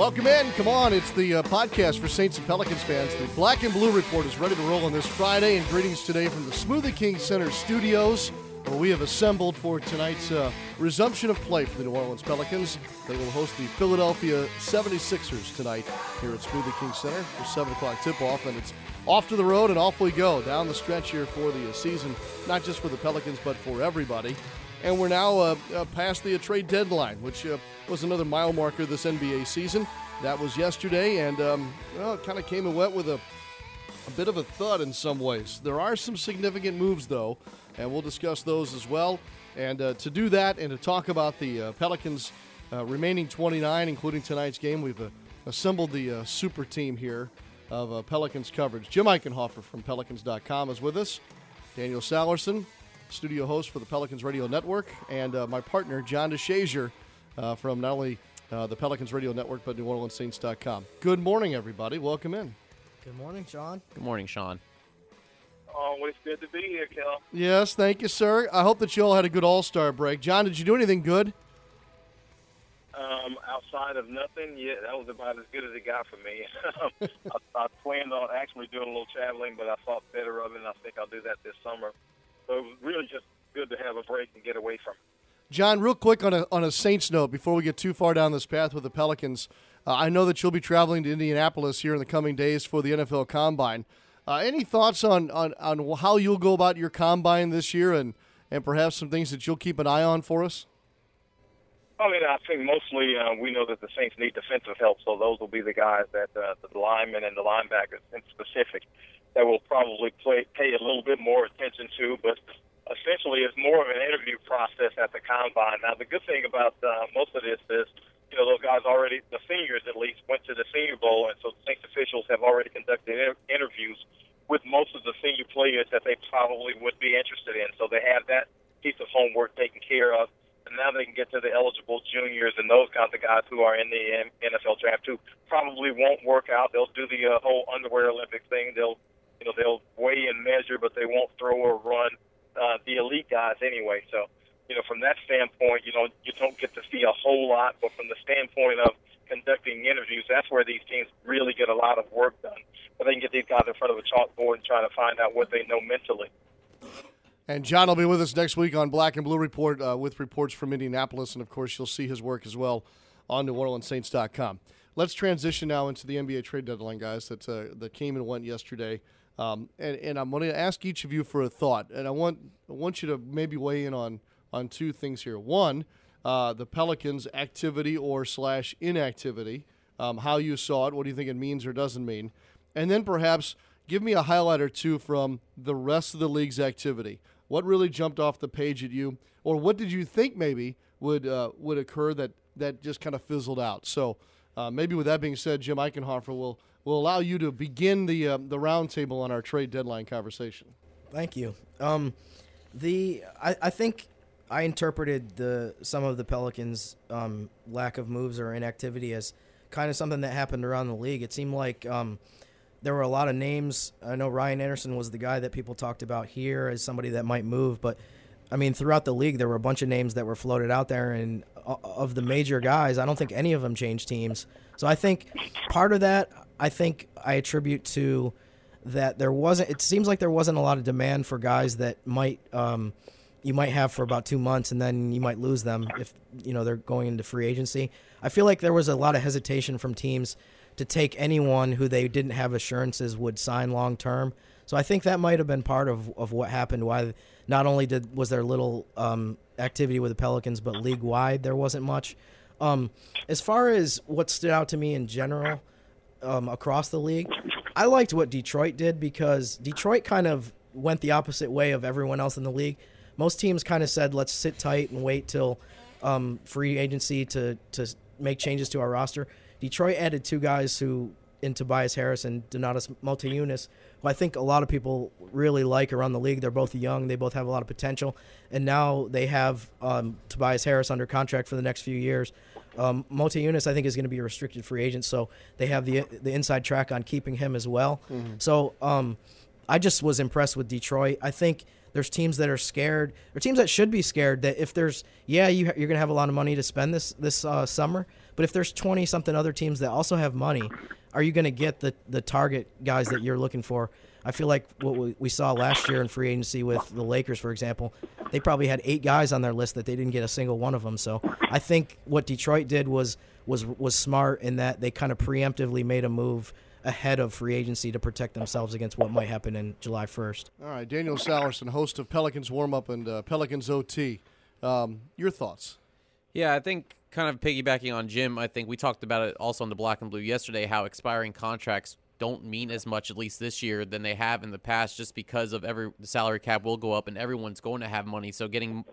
Welcome in. Come on. It's the uh, podcast for Saints and Pelicans fans. The Black and Blue Report is ready to roll on this Friday. And greetings today from the Smoothie King Center studios, where we have assembled for tonight's uh, resumption of play for the New Orleans Pelicans. They will host the Philadelphia 76ers tonight here at Smoothie King Center for 7 o'clock tip off. And it's off to the road and off we go down the stretch here for the uh, season, not just for the Pelicans, but for everybody and we're now uh, uh, past the uh, trade deadline, which uh, was another mile marker this NBA season. That was yesterday, and um, well, it kind of came and went with a, a bit of a thud in some ways. There are some significant moves, though, and we'll discuss those as well. And uh, to do that and to talk about the uh, Pelicans' remaining 29, including tonight's game, we've assembled the super team here of Pelicans coverage. Jim Eichenhofer from Pelicans.com is with us. Daniel Sallerson, studio host for the Pelicans Radio Network, and uh, my partner, John DeShazier, uh, from not only uh, the Pelicans Radio Network, but NewOrleansSaints.com. Good morning, everybody. Welcome in. Good morning, Sean. Good morning, Sean. Always good to be here, Kel. Yes, thank you, sir. I hope that you all had a good All Star break. John, did you do anything good? Um, outside of nothing, yeah, that was about as good as it got for me. I, I planned on actually doing a little traveling, but I thought better of it, and I think I'll do that this summer. So it was really just good to have a break and get away from it. John, real quick on a, on a Saints note before we get too far down this path with the Pelicans. Uh, I know that you'll be traveling to Indianapolis here in the coming days for the NFL Combine. Uh, any thoughts on, on, on how you'll go about your combine this year and, and perhaps some things that you'll keep an eye on for us? I mean, I think mostly uh, we know that the Saints need defensive help, so those will be the guys that uh, the linemen and the linebackers in specific that will probably play, pay a little bit more attention to. But essentially, it's more of an interview process at the combine. Now, the good thing about uh, most of this is, you know, those guys already, the seniors at least, went to the Senior Bowl, and so Saints officials have already conducted inter- interviews with most of the senior players that they probably would be interested in. So they have that piece of homework taken care of. Now they can get to the eligible juniors and those kinds of guys who are in the NFL draft who probably won't work out. They'll do the uh, whole underwear Olympic thing. They'll you know they'll weigh and measure, but they won't throw or run uh, the elite guys anyway. So you know from that standpoint, you know you don't get to see a whole lot, but from the standpoint of conducting interviews, that's where these teams really get a lot of work done. But they can get these guys in front of a chalkboard and try to find out what they know mentally. And John will be with us next week on Black and Blue Report uh, with reports from Indianapolis, and of course you'll see his work as well on NewOrleansSaints.com. Let's transition now into the NBA trade deadline, guys. That uh, that came and went yesterday. Um, and, and I'm going to ask each of you for a thought, and I want I want you to maybe weigh in on on two things here. One, uh, the Pelicans' activity or slash inactivity, um, how you saw it, what do you think it means or doesn't mean, and then perhaps give me a highlight or two from the rest of the league's activity. What really jumped off the page at you, or what did you think maybe would uh, would occur that that just kind of fizzled out? So uh, maybe with that being said, Jim Eichenhofer will will allow you to begin the uh, the roundtable on our trade deadline conversation. Thank you. Um, the I, I think I interpreted the some of the Pelicans' um, lack of moves or inactivity as kind of something that happened around the league. It seemed like um, there were a lot of names. I know Ryan Anderson was the guy that people talked about here as somebody that might move, but I mean, throughout the league, there were a bunch of names that were floated out there, and of the major guys, I don't think any of them changed teams. So I think part of that, I think I attribute to that there wasn't. It seems like there wasn't a lot of demand for guys that might um, you might have for about two months, and then you might lose them if you know they're going into free agency. I feel like there was a lot of hesitation from teams to take anyone who they didn't have assurances would sign long term. So I think that might have been part of, of what happened. Why not only did was there little um, activity with the Pelicans, but league wide there wasn't much. Um, as far as what stood out to me in general, um, across the league. I liked what Detroit did because Detroit kind of went the opposite way of everyone else in the league. Most teams kind of said, let's sit tight and wait till um, free agency to, to make changes to our roster. Detroit added two guys who in Tobias Harris and Donatas Motiejunas, who I think a lot of people really like around the league. They're both young, they both have a lot of potential, and now they have um, Tobias Harris under contract for the next few years. Um, Motiejunas, I think, is going to be a restricted free agent, so they have the the inside track on keeping him as well. Mm-hmm. So um, I just was impressed with Detroit. I think there's teams that are scared, or teams that should be scared that if there's yeah you you're going to have a lot of money to spend this this uh, summer, but if there's 20 something other teams that also have money, are you going to get the the target guys that you're looking for? I feel like what we saw last year in free agency with the Lakers, for example, they probably had eight guys on their list that they didn't get a single one of them. So I think what Detroit did was was was smart in that they kind of preemptively made a move ahead of free agency to protect themselves against what might happen in July 1st. All right, Daniel Sallerson, host of Pelicans Warm Up and uh, Pelicans OT. Um, your thoughts? Yeah, I think kind of piggybacking on Jim, I think we talked about it also on the Black and Blue yesterday how expiring contracts don't mean as much at least this year than they have in the past just because of every the salary cap will go up and everyone's going to have money so getting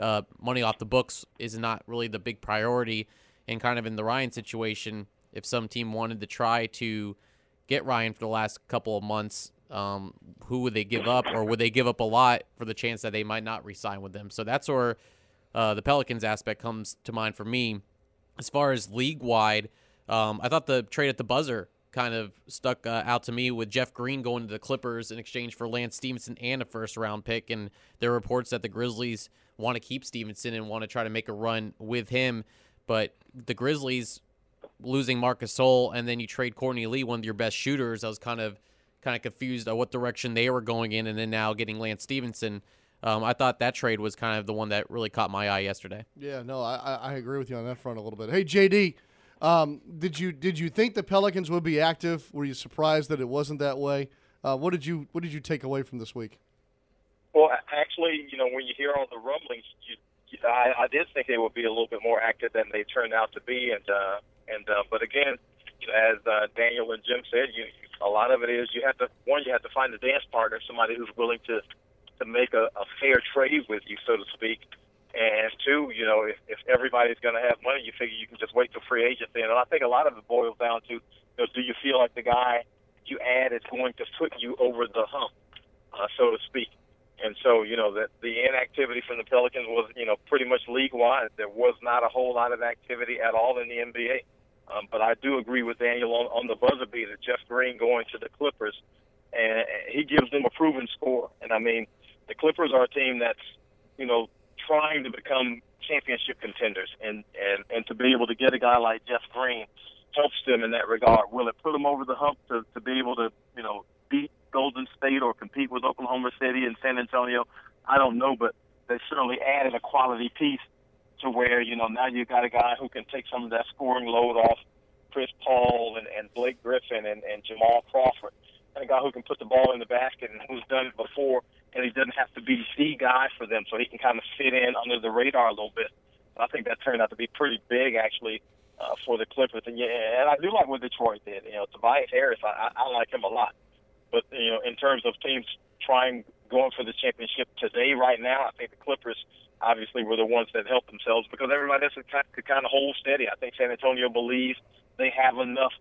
uh, money off the books is not really the big priority and kind of in the Ryan situation if some team wanted to try to get Ryan for the last couple of months um, who would they give up or would they give up a lot for the chance that they might not re-sign with them so that's where uh, the Pelicans aspect comes to mind for me as far as league wide um, I thought the trade at the buzzer kind of stuck uh, out to me with Jeff Green going to the Clippers in exchange for Lance Stephenson and a first round pick. And there are reports that the Grizzlies want to keep Stephenson and want to try to make a run with him. But the Grizzlies losing Marcus Gasol and then you trade Courtney Lee, one of your best shooters. I was kind of kind of confused at what direction they were going in, and then now getting Lance Stephenson. Um, I thought that trade was kind of the one that really caught my eye yesterday. Yeah, no, I, I agree with you on that front a little bit. Hey, JD, um, did you did you think the Pelicans would be active? Were you surprised that it wasn't that way? Uh, what did you what did you take away from this week? Well, actually, you know, when you hear all the rumblings, you, I, I did think they would be a little bit more active than they turned out to be, and uh, and uh, but again, as uh, Daniel and Jim said, you a lot of it is you have to one you have to find a dance partner, somebody who's willing to to make a, a fair trade with you, so to speak. And two, you know, if, if everybody's going to have money, you figure you can just wait till free agency. And I think a lot of it boils down to, you know, do you feel like the guy you add is going to put you over the hump, uh, so to speak? And so, you know, that the inactivity from the Pelicans was, you know, pretty much league wide. There was not a whole lot of activity at all in the NBA. Um, but I do agree with Daniel on, on the buzzer beater, Jeff Green going to the Clippers, and he gives them a proven score. And I mean, the Clippers are a team that's, you know, trying to become championship contenders, and and and to be able to get a guy like Jeff Green helps them in that regard. Will it put them over the hump to to be able to you know beat Golden State or compete with Oklahoma City and San Antonio? I don't know, but they certainly added a quality piece to where you know now you got a guy who can take some of that scoring load off Chris Paul and, and Blake Griffin and, and Jamal Crawford, and a guy who can put the ball in the basket and who's done it before and he doesn't have to be the guy for them, so he can kind of fit in under the radar a little bit. I think that turned out to be pretty big, actually, uh, for the Clippers. And yeah, and I do like what Detroit did. You know, Tobias Harris, I, I like him a lot. But you know, in terms of teams trying going for the championship today, right now, I think the Clippers obviously were the ones that helped themselves because everybody else could kind of hold steady. I think San Antonio believes they have enough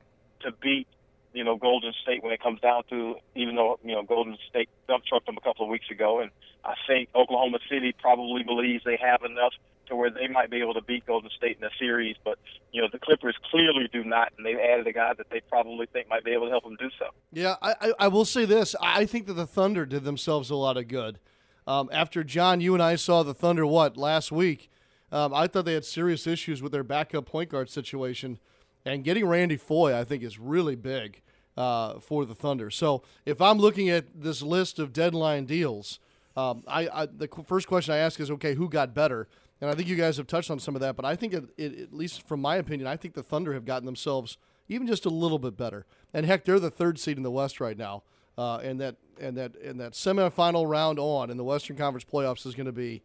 to beat you know Golden State when it comes down to even though you know Golden State dump trucked them a couple of weeks ago, and I think Oklahoma City probably believes they have enough to where they might be able to beat Golden State in a series. But you know the Clippers clearly do not, and they've added a guy that they probably think might be able to help them do so. Yeah, I, I, will say this: I think that the Thunder did themselves a lot of good. Um, after John, you and I saw the Thunder what last week. Um, I thought they had serious issues with their backup point guard situation. And getting Randy Foye, I think, is really big uh, for the Thunder. So if I'm looking at this list of deadline deals, um, I, I, the first question I ask is, okay, who got better? And I think you guys have touched on some of that, but I think, it, it, at least from my opinion, I think the Thunder have gotten themselves even just a little bit better. And heck, they're the third seed in the West right now. Uh, and that and that and that semifinal round on in the Western Conference playoffs is going to be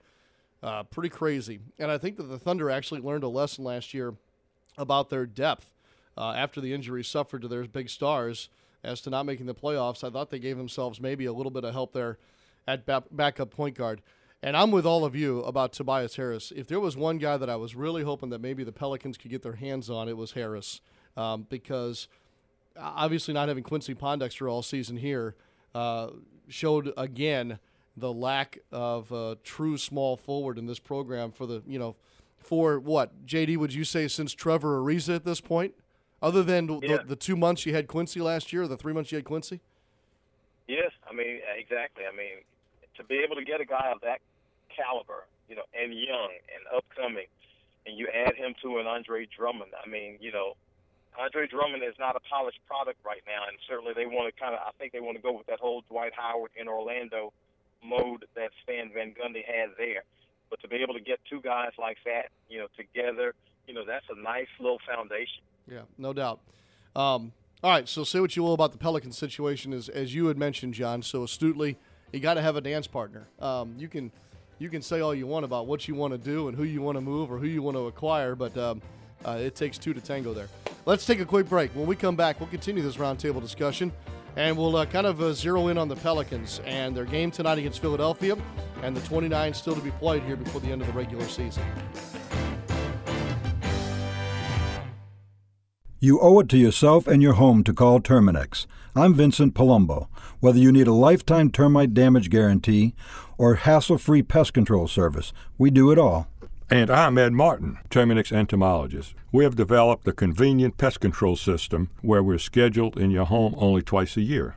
uh, pretty crazy. And I think that the Thunder actually learned a lesson last year about their depth uh, after the injuries suffered to their big stars as to not making the playoffs. I thought they gave themselves maybe a little bit of help there at ba- backup point guard. And I'm with all of you about Tobias Harris. If there was one guy that I was really hoping that maybe the Pelicans could get their hands on, it was Harris, um, because obviously not having Quincy Pondexter all season here uh, showed again the lack of a true small forward in this program for the you know for what JD would you say since Trevor Ariza at this point, other than Yeah. the, the two months you had Quincy last year, the three months you had Quincy. Yes, I mean exactly. I mean to be able to get a guy of that caliber, you know, and young and upcoming, and you add him to an Andre Drummond. I mean, you know, Andre Drummond is not a polished product right now, and certainly they want to kind of. I think they want to go with that whole Dwight Howard in Orlando mode that Stan Van Gundy had there. But to be able to get two guys like that, you know, together, you know, that's a nice little foundation. Yeah, no doubt. Um, all right, so say what you will about the Pelican situation, as as you had mentioned, John, so astutely, you got to have a dance partner. Um, you can you can say all you want about what you want to do and who you want to move or who you want to acquire, but um, uh, it takes two to tango there. Let's take a quick break. When we come back, we'll continue this roundtable discussion, and we'll uh, kind of uh, zero in on the Pelicans and their game tonight against Philadelphia, and the 29 still to be played here before the end of the regular season. You owe it to yourself and your home to call Terminix. I'm Vincent Palumbo. Whether you need a lifetime termite damage guarantee or hassle free pest control service, we do it all. And I'm Ed Martin, Terminix entomologist. We have developed a convenient pest control system where we're scheduled in your home only twice a year.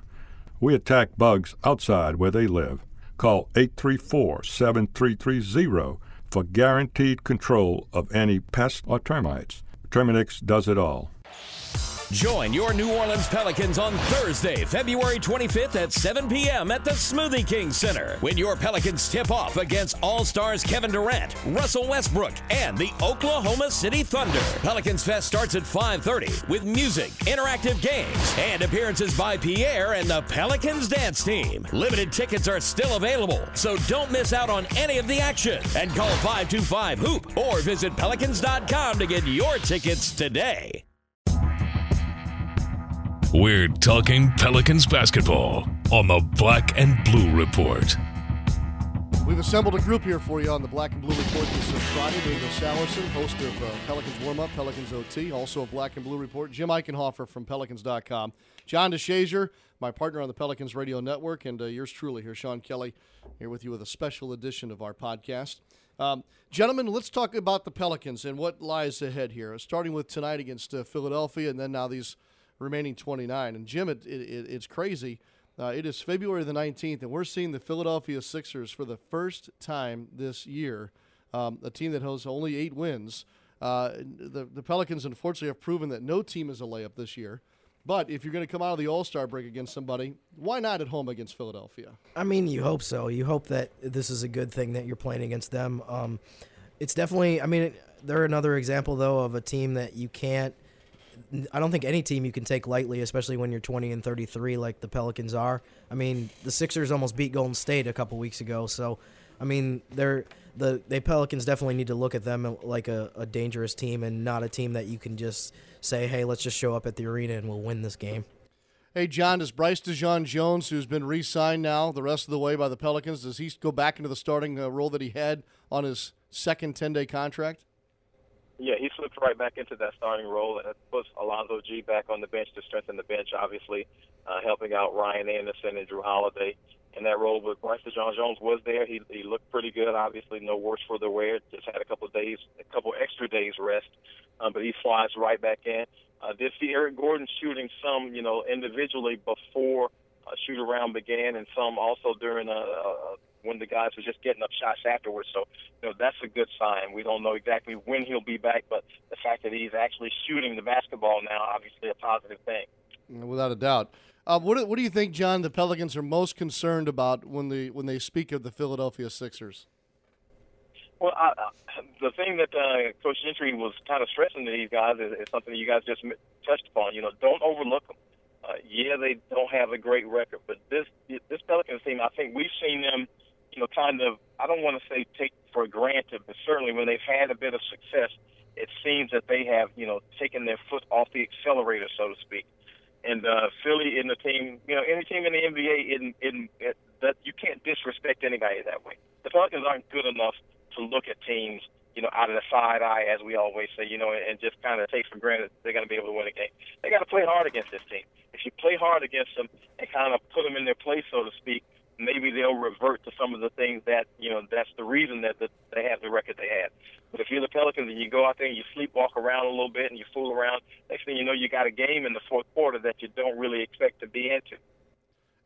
We attack bugs outside where they live. Call 834 7330 for guaranteed control of any pests or termites. Terminix does it all. Join your New Orleans Pelicans on Thursday, February 25th at 7 p.m. at the Smoothie King Center when your Pelicans tip off against All Stars Kevin Durant, Russell Westbrook, and the Oklahoma City Thunder. Pelicans Fest starts at 5:30 with music, interactive games, and appearances by Pierre and the Pelicans dance team. Limited tickets are still available, so don't miss out on any of the action. And call 525 Hoop or visit pelicans.com to get your tickets today. We're talking Pelicans basketball on the Black and Blue Report. We've assembled a group here for you on the Black and Blue Report this Friday. Domingo Sallerson, host of uh, Pelicans Warm Up, Pelicans OT, also a Black and Blue Report. Jim Eichenhofer from Pelicans.com. John DeShazier, my partner on the Pelicans Radio Network, and uh, yours truly here, Sean Kelly, here with you with a special edition of our podcast. Um, gentlemen, let's talk about the Pelicans and what lies ahead here, starting with tonight against uh, Philadelphia and then now these remaining 29. And Jim, it, it, it's crazy. Uh, it is February the 19th, and we're seeing the Philadelphia Sixers for the first time this year. Um, a team that has only eight wins. Uh, the, the Pelicans, unfortunately, have proven that no team is a layup this year. But if you're going to come out of the All Star break against somebody, why not at home against Philadelphia? I mean, you hope so. You hope that this is a good thing that you're playing against them. Um, it's definitely. I mean, they're another example though of a team that you can't. I don't think any team you can take lightly, especially when you're 20 and 33 like the Pelicans are. I mean, the Sixers almost beat Golden State a couple weeks ago, so I mean, they're the the Pelicans definitely need to look at them like a, a dangerous team and not a team that you can just say, "Hey, let's just show up at the arena and we'll win this game." Hey, John, does Bryce DeJean Jones, who's been re signed now the rest of the way by the Pelicans, does he go back into the starting uh, role that he had on his second 10 day contract? Yeah, he slipped right back into that starting role, and puts Alonzo Gee back on the bench to strengthen the bench, obviously, uh, helping out Ryan Anderson and Jrue Holiday in that role. But Bryce DeJean Jones was there. He, he looked pretty good, obviously, no worse for the wear. Just had a couple of days, a couple extra days rest, um, but he slides right back in. Uh, did see Eric Gordon shooting some, you know, individually before uh, shoot around began, and some also during uh, uh, when the guys were just getting up shots afterwards. So, you know, that's a good sign. We don't know exactly when he'll be back, but the fact that he's actually shooting the basketball now, obviously, a positive thing. Without a doubt. Uh, what, do- what do you think, John, the Pelicans are most concerned about when they when they speak of the Philadelphia Sixers? Well, I, I, the thing that uh, Coach Gentry was kind of stressing to these guys is, is something you guys just touched upon. You know, don't overlook them. Uh, yeah, they don't have a great record, but this this Pelicans team, I think we've seen them, you know, kind of. I don't want to say take for granted, but certainly when they've had a bit of success, it seems that they have, you know, taken their foot off the accelerator, so to speak. And uh, Philly in the team, you know, any team in the NBA, in in it, that you can't disrespect anybody that way. The Pelicans aren't good enough to look at teams you know, out of the side eye, as we always say, you know, and just kind of take for granted they're going to be able to win a game. They got to play hard against this team. If you play hard against them and kind of put them in their place, so to speak, maybe they'll revert to some of the things that you know that's the reason that the, they have the record they had. But if you're the Pelicans and you go out there and you sleepwalk around a little bit and you fool around, next thing you know, you got a game in the fourth quarter that you don't really expect to be into.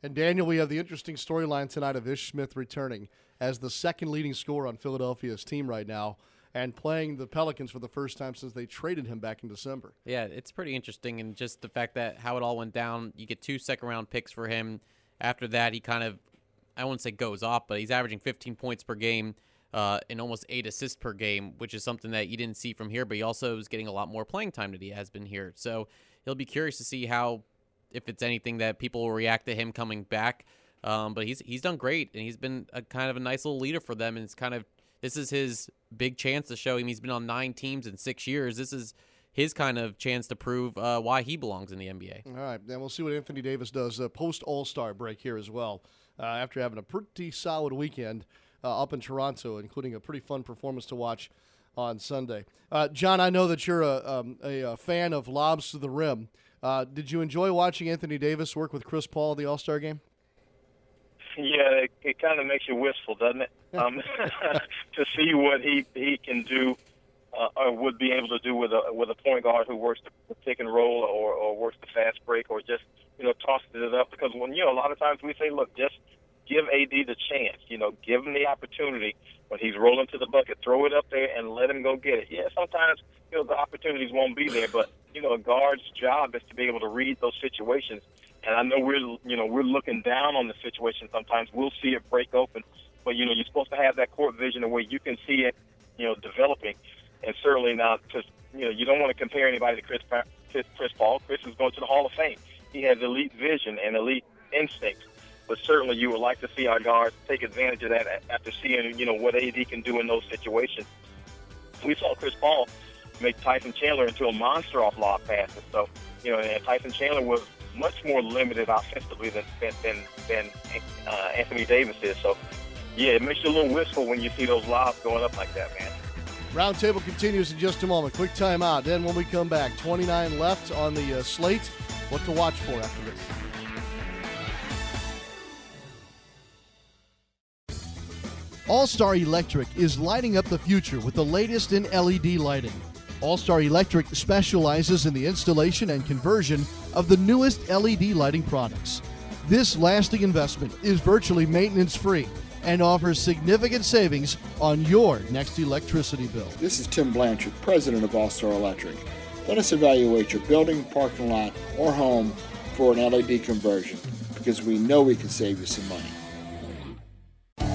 And Daniel, we have the interesting storyline tonight of Ish Smith returning as the second leading scorer on Philadelphia's team right now and playing the Pelicans for the first time since they traded him back in December. Yeah, it's pretty interesting, and just the fact that how it all went down. You get two second round picks for him. After that, he kind of, I wouldn't say goes off, but he's averaging 15 points per game uh, and almost eight assists per game, which is something that you didn't see from here. But he also is getting a lot more playing time than he has been here. So he'll be curious to see how if it's anything that people will react to him coming back. Um, but he's he's done great, and he's been a kind of a nice little leader for them. And it's kind of this is his big chance to show him he's been on nine teams in six years. This is his kind of chance to prove uh, why he belongs in the NBA. All right, and we'll see what Anthony Davis does uh, post All Star break here as well. Uh, after having a pretty solid weekend uh, up in Toronto, including a pretty fun performance to watch on Sunday. Uh, John, I know that you're a, um, a, a, fan of lobs to the rim. Uh, did you enjoy watching Anthony Davis work with Chris Paul at the All Star game? Yeah, it, it kind of makes you wistful, doesn't it? Um, to see what he he can do uh, would be able to do with a with a point guard who works the pick and roll or or works the fast break or just you know tosses it up. Because when you know a lot of times we say, look, just give AD the chance. You know, give him the opportunity when he's rolling to the bucket, throw it up there and let him go get it. Yeah, sometimes you know the opportunities won't be there, but you know a guard's job is to be able to read those situations. And I know we're you know we're looking down on the situation sometimes. We'll see it break open, but you know you're supposed to have that court vision where you can see it, you know, developing. And certainly not because you know you don't want to compare anybody to Chris Chris Paul. Chris is going to the Hall of Fame. He has elite vision and elite instincts but certainly you would like to see our guards take advantage of that after seeing you know what AD can do in those situations. We saw Chris Paul make Tyson Chandler into a monster off lob passes. So you know, and Tyson Chandler was much more limited offensively than than than, than uh, Anthony Davis is. So yeah, it makes you a little wistful when you see those lobs going up like that, man. Roundtable continues in just a moment. Quick timeout. Then when we come back, 29 left on the uh, slate. What to watch for after this? All Star Electric is lighting up the future with the latest in LED lighting. All Star Electric specializes in the installation and conversion of the newest LED lighting products. This lasting investment is virtually maintenance free and offers significant savings on your next electricity bill. This is Tim Blanchard, president of All Star Electric. Let us evaluate your building, parking lot, or home for an LED conversion because we know we can save you some money.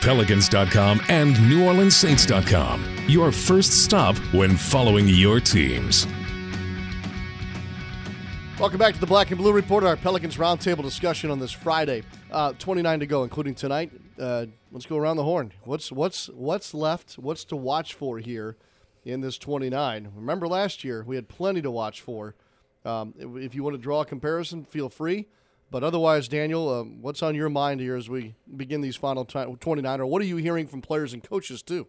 Pelicans.com and NewOrleansSaints.com. Your first stop when following your teams. Welcome back to the Black and Blue Report, our Pelicans Roundtable discussion on this Friday. Uh, 29 to go, including tonight. Uh, let's go around the horn. What's what's what's left? What's to watch for here in this 29? Remember last year we had plenty to watch for. Um, if you want to draw a comparison, feel free. But otherwise, Daniel, um, what's on your mind here as we begin these final t- 29? Or what are you hearing from players and coaches too?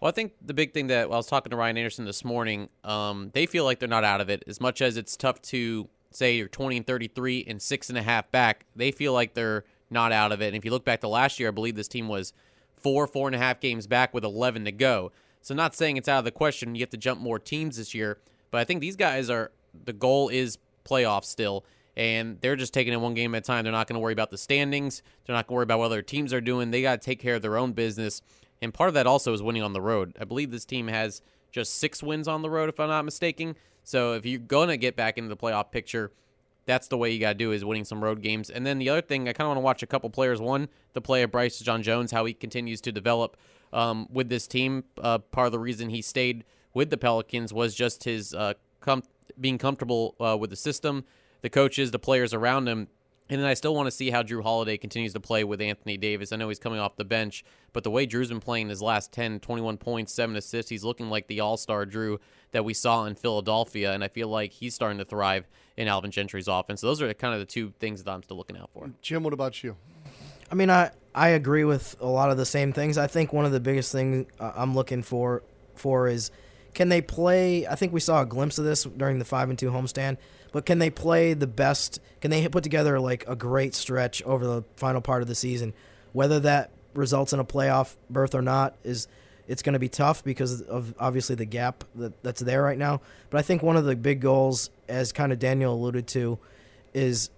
Well, I think the big thing that well, I was talking to Ryan Anderson this morning, um, they feel like they're not out of it. As much as it's tough to say you're 20 and 33 and six and a half back, they feel like they're not out of it. And if you look back to last year, I believe this team was four, four and a half games back with 11 to go. So, not saying it's out of the question. You have to jump more teams this year, but I think these guys are the goal is playoffs still and they're just taking it one game at a time. They're not going to worry about the standings. They're not going to worry about what other teams are doing. They got to take care of their own business. And part of that also is winning on the road. I believe this team has just six wins on the road, if I'm not mistaken. So if you're going to get back into the playoff picture, that's the way you got to do is winning some road games. And then the other thing, I kind of want to watch a couple players. One, the play of Bryce DeJean Jones, how he continues to develop um, with this team. Uh, part of the reason he stayed with the Pelicans was just his uh, com- being comfortable uh, with the system, the coaches, the players around him. And then I still want to see how Jrue Holiday continues to play with Anthony Davis. I know he's coming off the bench, but the way Jrue's been playing his last 10, 21 points, 7 assists, he's looking like the all star Jrue that we saw in Philadelphia. And I feel like he's starting to thrive in Alvin Gentry's offense. So those are kind of the two things that I'm still looking out for. Jim, what about you? I mean, I, I agree with a lot of the same things. I think one of the biggest things uh, I'm looking for for is can they play? I think we saw a glimpse of this during the five and two homestand but can they play the best? Can they put together like a great stretch over the final part of the season? Whether that results in a playoff berth or not is it's going to be tough because of obviously the gap that, that's there right now. But I think one of the big goals, as kind of Daniel alluded to, is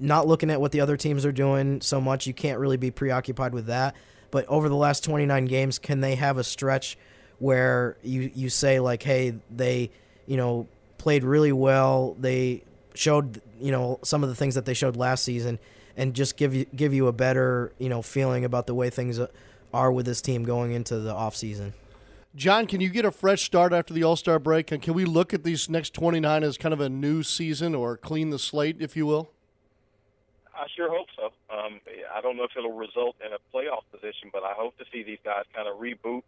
not looking at what the other teams are doing so much. You can't really be preoccupied with that. But over the last 29 games, can they have a stretch where you, you say, like, hey, they, you know, played really well. They showed you know some of the things that they showed last season, and just give you give you a better you know feeling about the way things are with this team going into the off season. John, can you get a fresh start after the All Star break? And can we look at these next 29 as kind of a new season or clean the slate, if you will? I sure hope so. Um, I don't know if it'll result in a playoff position, but I hope to see these guys kind of reboot.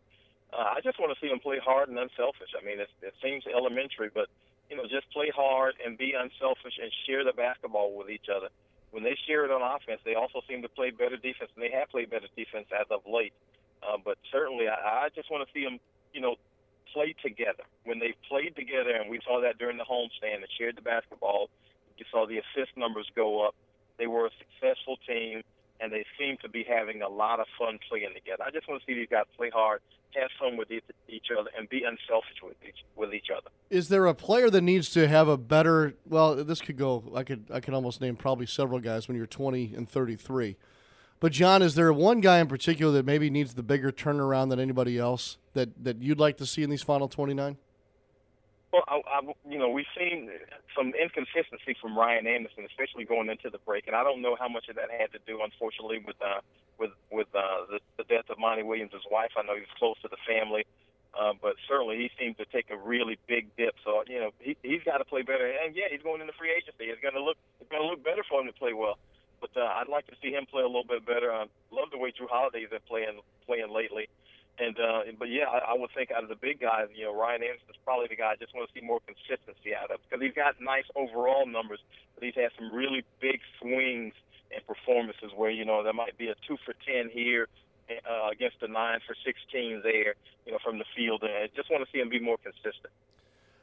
Uh, I just want to see them play hard and unselfish. I mean, it, it seems elementary, but you know, just play hard and be unselfish and share the basketball with each other. When they share it on offense, they also seem to play better defense, and they have played better defense as of late. Uh, but certainly, I, I just want to see them, you know, play together. When they played together, and we saw that during the homestand, they shared the basketball. You saw the assist numbers go up. They were a successful team and they seem to be having a lot of fun playing together. I just want to see these guys play hard, have fun with each other, and be unselfish with each with each other. Is there a player that needs to have a better? Well, this could go. I could I could almost name probably several guys when you're 20 and 33. But John, is there one guy in particular that maybe needs the bigger turnaround than anybody else that that you'd like to see in these final 29? Well, I, I, you know, we've seen some inconsistency from Ryan Anderson, especially going into the break, and I don't know how much of that had to do, unfortunately, with uh, with with uh, the, the death of Monty Williams' wife. I know he was close to the family, uh, but certainly he seemed to take a really big dip. So you know, he he's got to play better. And yeah, he's going into free agency. It's going to look it's going to look better for him to play well. But uh, I'd like to see him play a little bit better. I love the way Jrue Holiday's been playing playing lately. And uh, but yeah, I, I would think out of the big guys, you know, Ryan Anderson's probably the guy I just want to see more consistency out of because he's got nice overall numbers, but he's had some really big swings and performances where you know there might be a two for ten here uh, against a nine for sixteen there, you know, from the field, and I just want to see him be more consistent.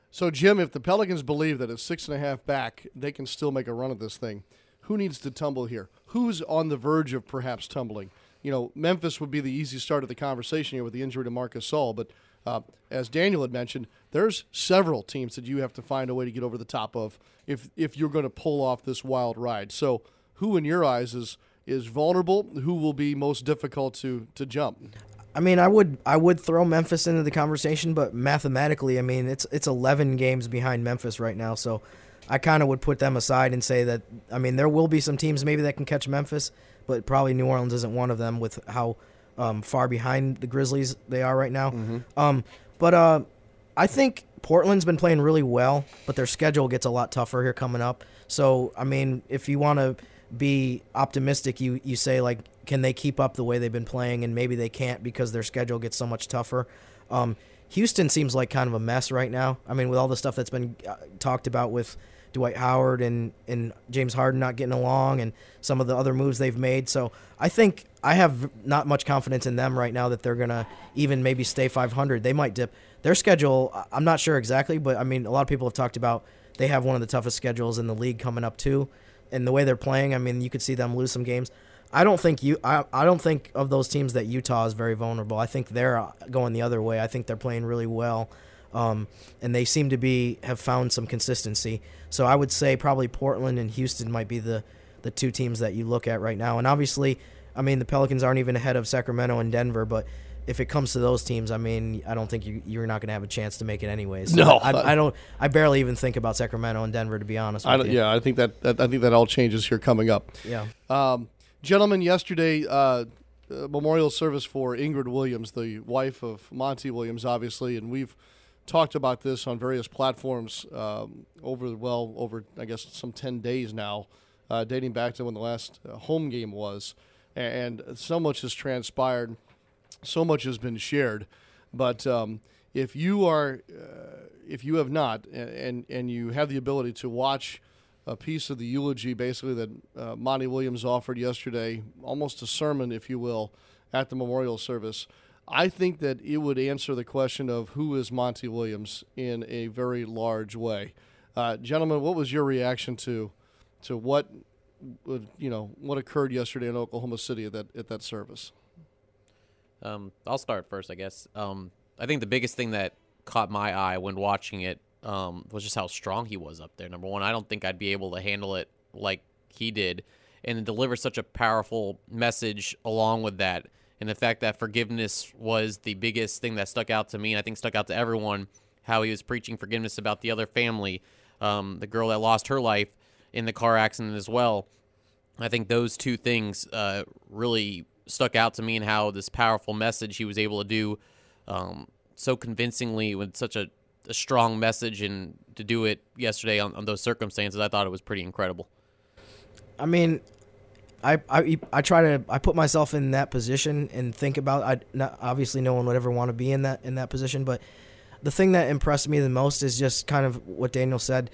So, Jim, if the Pelicans believe that at six and a half back they can still make a run at this thing, who needs to tumble here? Who's on the verge of perhaps tumbling? You know, Memphis would be the easy start of the conversation here with the injury to Marcus Gasol. But uh, as Daniel had mentioned, there's several teams that you have to find a way to get over the top of if if you're going to pull off this wild ride. So, who in your eyes is is vulnerable? Who will be most difficult to to jump? I mean, I would I would throw Memphis into the conversation, but mathematically, I mean, it's it's 11 games behind Memphis right now, so I kind of would put them aside and say that I mean, there will be some teams maybe that can catch Memphis, but probably New Orleans isn't one of them with how um, far behind the Grizzlies they are right now. Mm-hmm. Um, but uh, I think Portland's been playing really well, but their schedule gets a lot tougher here coming up. So I mean, if you want to be optimistic, you you say like, can they keep up the way they've been playing? And maybe they can't because their schedule gets so much tougher. Um, Houston seems like kind of a mess right now. I mean, with all the stuff that's been uh, talked about with Dwight Howard and, and James Harden not getting along and some of the other moves they've made. So I think I have not much confidence in them right now that they're going to even maybe stay 500. They might dip. Their schedule, I'm not sure exactly, but I mean, a lot of people have talked about they have one of the toughest schedules in the league coming up too. And the way they're playing, I mean, you could see them lose some games. I don't think you. I, I don't think of those teams that Utah is very vulnerable. I think they're uh, going the other way. I think they're playing really well, um, and they seem to be have found some consistency. So I would say probably Portland and Houston might be the the two teams that you look at right now. And obviously, I mean the Pelicans aren't even ahead of Sacramento and Denver, but if it comes to those teams, I mean, I don't think you, you're not going to have a chance to make it anyways. No. I, I don't. I barely even think about Sacramento and Denver to be honest. With I yeah, I think that, that I think that all changes here coming up. Yeah. Um, gentlemen, yesterday, uh, uh, memorial service for Ingrid Williams, the wife of Monty Williams, obviously, and we've talked about this on various platforms um, over well over I guess some ten days now, uh, dating back to when the last uh, home game was, and so much has transpired, so much has been shared, but um, if you are uh, if you have not and, and you have the ability to watch a piece of the eulogy basically that uh, Monty Williams offered yesterday, almost a sermon, if you will, at the memorial service. I think that it would answer the question of who is Monty Williams in a very large way. Uh, gentlemen, what was your reaction to to what you know what occurred yesterday in Oklahoma City at that at that service? Um, I'll start first, I guess. Um, I think the biggest thing that caught my eye when watching it um, was just how strong he was up there. Number one, I don't think I'd be able to handle it like he did, and deliver such a powerful message along with that. And the fact that forgiveness was the biggest thing that stuck out to me, and I think stuck out to everyone, how he was preaching forgiveness about the other family, um, the girl that lost her life in the car accident as well. I think those two things uh, really stuck out to me and how this powerful message he was able to do um, so convincingly with such a, a strong message and to do it yesterday on, on those circumstances, I thought it was pretty incredible. I mean, I, I I try to I put myself in that position and think about I not, obviously no one would ever want to be in that in that position, but the thing that impressed me the most is just kind of what Daniel said.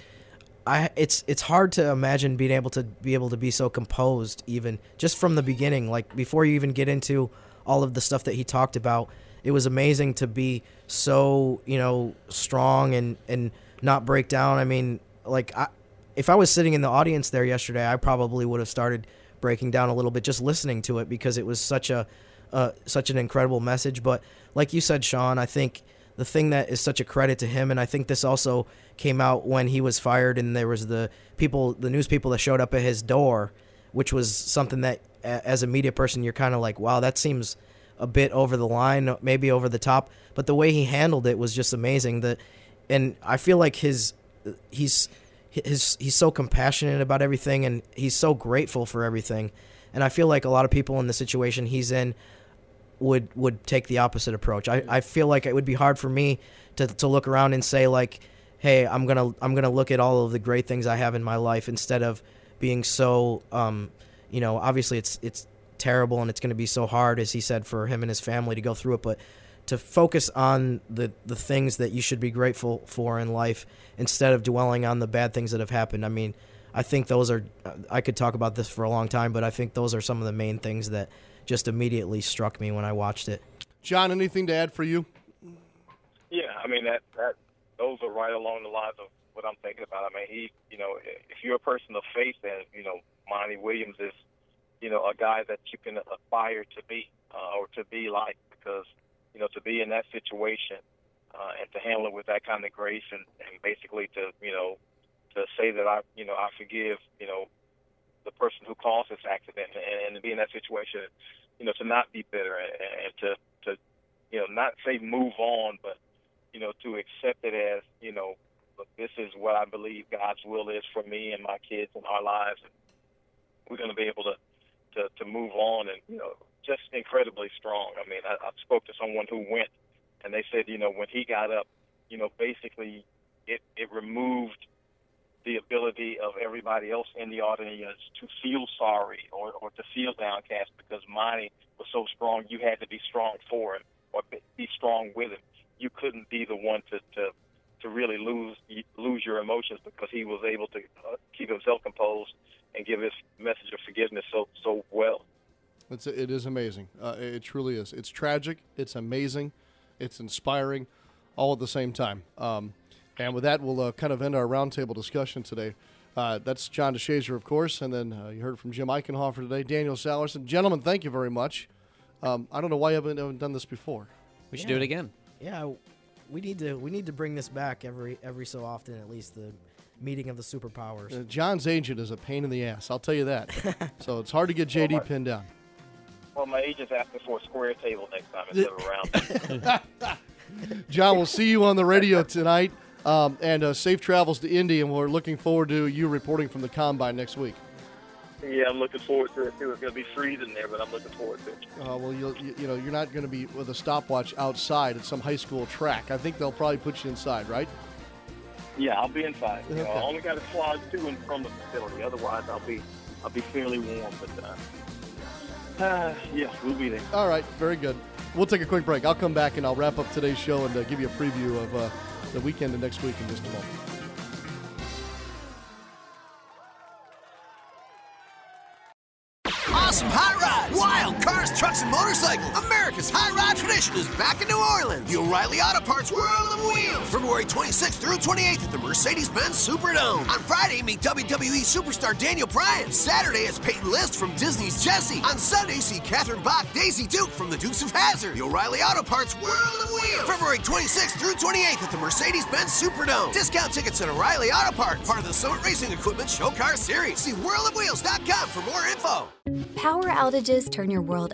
I it's it's hard to imagine being able to be able to be so composed even just from the beginning like before you even get into all of the stuff that he talked about it was amazing to be so you know strong and and not break down I mean like I if I was sitting in the audience there yesterday I probably would have started breaking down a little bit just listening to it because it was such a uh, such an incredible message. But like you said Sean I think the thing that is such a credit to him and i think this also came out when he was fired and there was the people the news people that showed up at his door which was something that as a media person you're kind of like wow that seems a bit over the line maybe over the top. But the way he handled it was just amazing that and i feel like his he's his he's so compassionate about everything and he's so grateful for everything and i feel like a lot of people in the situation he's in would would take the opposite approach. I, I feel like it would be hard for me to, to look around and say like, hey, I'm gonna I'm gonna look at all of the great things I have in my life instead of being so um, you know, obviously it's it's terrible and it's gonna be so hard, as he said, for him and his family to go through it, but to focus on the the things that you should be grateful for in life instead of dwelling on the bad things that have happened. I mean, I think those are I could talk about this for a long time, but I think those are some of the main things that just immediately struck me when I watched it. John, anything to add for you? Yeah, I mean that that those are right along the lines of what I'm thinking about. I mean, he, you know, if you're a person of faith, then you know, Monty Williams is, you know, a guy that you can aspire to be uh, or to be like because, you know, to be in that situation uh, and to handle it with that kind of grace and, and basically to, you know, to say that I, you know, I forgive, you know, the person who caused this accident and, and to be in that situation, you know, to not be bitter and, and to, to, you know, not say move on, but, you know, to accept it as, you know, look, this is what I believe God's will is for me and my kids and our lives. And we're going to be able to, to, to move on and, you know, just incredibly strong. I mean, I, I spoke to someone who went and they said, you know, when he got up, you know, basically it, it removed the ability of everybody else in the audience to feel sorry or, or to feel downcast because Monty was so strong. You had to be strong for him or be- strong with him. You couldn't be the one to, to to really lose lose your emotions because he was able to uh, keep himself composed and give his message of forgiveness so so well. It's it is amazing. Uh, it truly is. It's tragic. It's amazing. It's inspiring, all at the same time. Um, and with that, we'll uh, kind of end our roundtable discussion today. Uh, that's John DeShazier, of course, and then uh, you heard from Jim Eichenhofer today, Daniel Sallerson. Gentlemen, thank you very much. Um, I don't know why you haven't, haven't done this before. We should do it again. Yeah, we need to we need to bring this back every every so often, at least the meeting of the superpowers. Uh, John's agent is a pain in the ass. I'll tell you that. so it's hard to get JD pinned down. Well, my agent's asking for a square table next time instead of a round. John, we'll see you on the radio tonight. Um, and uh, safe travels to Indy, and we're looking forward to you reporting from the combine next week. Yeah, I'm looking forward to it too. It's going to be freezing there, but I'm looking forward to it. Uh, well, you'll, you, you know, you're not going to be with a stopwatch outside at some high school track. I think they'll probably put you inside, right? Yeah, I'll be inside. You know, I only got a slide to and from the facility. Otherwise, I'll be I'll be fairly warm. But uh, uh, yeah, we'll be there. All right, very good. We'll take a quick break. I'll come back and I'll wrap up today's show and uh, give you a preview of uh, the weekend of next week in just a moment. Awesome hot rods, wild cars, trucks, and motorcycles. America's high ride tradition is back in New Orleans. The O'Reilly Auto Parts World of Wheels. February 26th through 28th at the Mercedes-Benz Superdome. On Friday, meet WWE superstar Daniel Bryan. Saturday it's Peyton List from Disney's Jessie. On Sunday, see Catherine Bach, Daisy Duke from the Dukes of Hazzard. The O'Reilly Auto Parts World of Wheels. February 26th through 28th at the Mercedes-Benz Superdome. Discount tickets at O'Reilly Auto Parts, part of the Summit Racing Equipment Show Car Series. See worldofwheels.com for more info. Power outages turn your world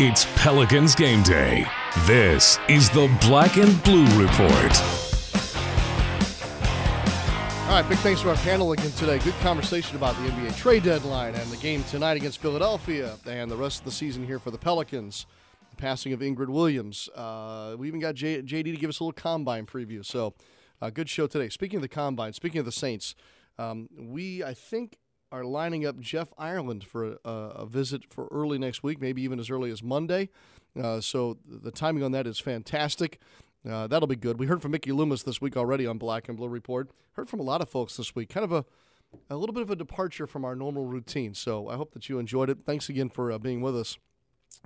It's Pelicans game day. This is the Black and Blue Report. All right, big thanks to our panel again today. Good conversation about the NBA trade deadline and the game tonight against Philadelphia and the rest of the season here for the Pelicans. The passing of Ingrid Williams. Uh, we even got J- JD to give us a little combine preview. So, uh, good show today. Speaking of the combine, speaking of the Saints, um, we, I think, are lining up Jeff Ireland for a, a visit for early next week, maybe even as early as Monday. Uh, so the timing on that is fantastic. Uh, that'll be good. We heard from Mickey Loomis this week already on Black and Blue Report. Heard from a lot of folks this week. Kind of a a little bit of a departure from our normal routine. So I hope that you enjoyed it. Thanks again for uh, being with us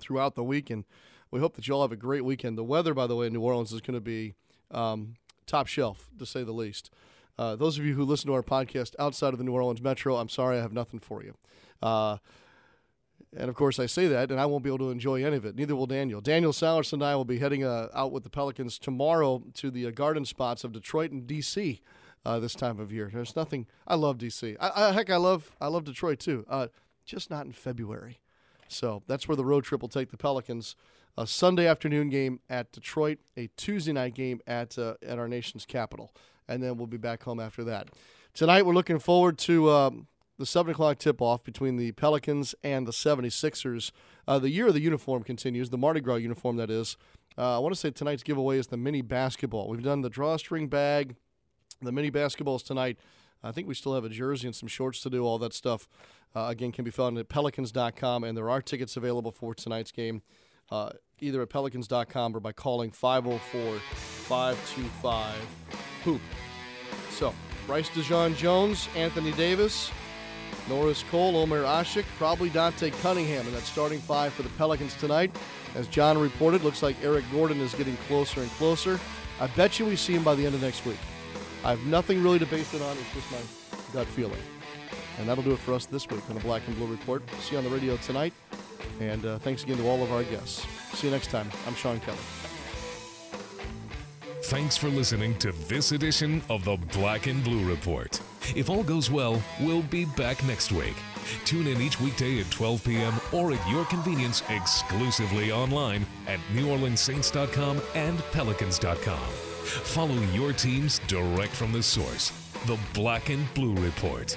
throughout the week, and we hope that you all have a great weekend. The weather, by the way, in New Orleans is going to be um, top shelf, to say the least. Uh, those of you who listen to our podcast outside of the New Orleans metro, I'm sorry I have nothing for you. Uh, and of course, I say that, and I won't be able to enjoy any of it. Neither will Daniel. Daniel Sallerson and I will be heading uh, out with the Pelicans tomorrow to the uh, garden spots of Detroit and D.C. Uh, this time of year. There's nothing. I love D.C. I, I, heck, I love I love Detroit too. Uh, just not in February. So that's where the road trip will take the Pelicans. A Sunday afternoon game at Detroit, a Tuesday night game at uh, at our nation's capital, and then we'll be back home after that. Tonight we're looking forward to um, the seven o'clock tip off between the Pelicans and the 76ers. Uh, the year of the uniform continues, the Mardi Gras uniform that is. Uh, I want to say tonight's giveaway is the mini basketball. We've done the drawstring bag, the mini basketballs tonight. I think we still have a jersey and some shorts to do. All that stuff, uh, again, can be found at pelicans.com, and there are tickets available for tonight's game, uh, either at pelicans.com or by calling 504 525 HOOP. So, Bryce DeJean Jones, Anthony Davis, Norris Cole, Omer Asik, probably Dante Cunningham in that starting five for the Pelicans tonight. As John reported, looks like Eric Gordon is getting closer and closer. I bet you we see him by the end of next week. I have nothing really to base it on. It's just my gut feeling. And that'll do it for us this week on the Black and Blue Report. See you on the radio tonight. And uh, thanks again to all of our guests. See you next time. I'm Sean Kelly. Thanks for listening to this edition of the Black and Blue Report. If all goes well, we'll be back next week. Tune in each weekday at 12 p.m. or at your convenience exclusively online at NewOrleansSaints.com and Pelicans.com. Follow your teams direct from the source, the Black and Blue Report.